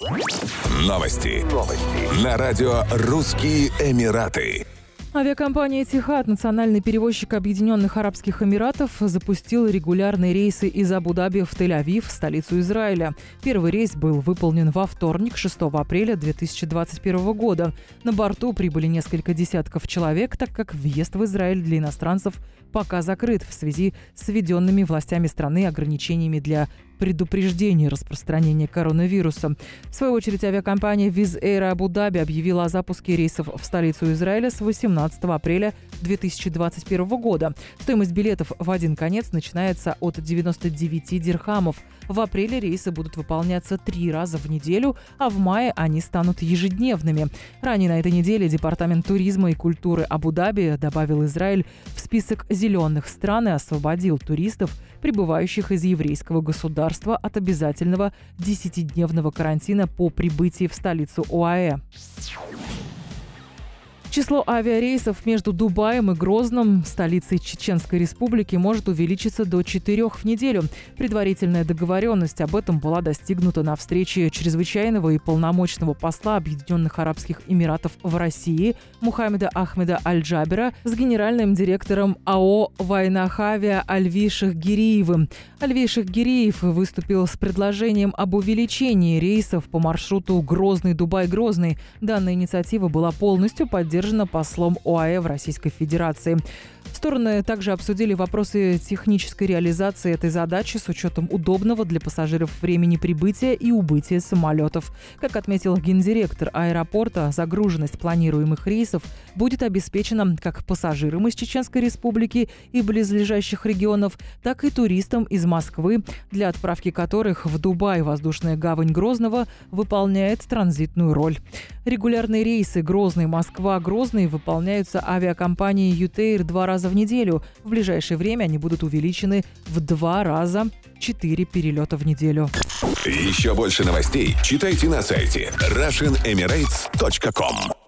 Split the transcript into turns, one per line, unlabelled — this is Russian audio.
Новости. Новости. На радио «Русские Эмираты».
Авиакомпания «Этихад», национальный перевозчик Объединенных Арабских Эмиратов, запустила регулярные рейсы из Абу-Даби в Тель-Авив, столицу Израиля. Первый рейс был выполнен во вторник, 6 апреля 2021 года. На борту прибыли несколько десятков человек, так как въезд в Израиль для иностранцев пока закрыт в связи с введенными властями страны ограничениями для предупреждения распространения коронавируса. В свою очередь, авиакомпания Wizz Air Абу-Даби объявила о запуске рейсов в столицу Израиля с 18 апреля 2021 года. Стоимость билетов в один конец начинается от 99 дирхамов. В апреле рейсы будут выполняться три раза в неделю, а в мае они станут ежедневными. Ранее на этой неделе Департамент туризма и культуры Абу-Даби добавил Израиль в список зеленых стран и освободил туристов, прибывающих из еврейского государства от обязательного 10-дневного карантина по прибытии в столицу ОАЭ. Число авиарейсов между Дубаем и Грозным, столицей Чеченской Республики, может увеличиться до четырех в неделю. Предварительная договоренность об этом была достигнута на встрече чрезвычайного и полномочного посла Объединенных Арабских Эмиратов в России Мухаммеда Ахмеда Аль-Джабера с генеральным директором АО «Вайнахавиа» Альви Шахгириевым. Альви Шахгириев выступил с предложением об увеличении рейсов по маршруту Грозный-Дубай-Грозный. Данная инициатива была полностью поддержана поддержана послом ОАЭ в Российской Федерации. Стороны также обсудили вопросы технической реализации этой задачи с учетом удобного для пассажиров времени прибытия и убытия самолетов. Как отметил гендиректор аэропорта, загруженность планируемых рейсов будет обеспечена как пассажирам из Чеченской Республики и близлежащих регионов, так и туристам из Москвы, для отправки которых в Дубай воздушная гавань Грозного выполняет транзитную роль. Регулярные рейсы Грозный-Москва-Грозный выполняются авиакомпанией «Ютейр» два раза в неделю. В ближайшее время они будут увеличены в два раза. Четыре перелета в неделю.
Еще больше новостей читайте на сайте RussianEmirates.com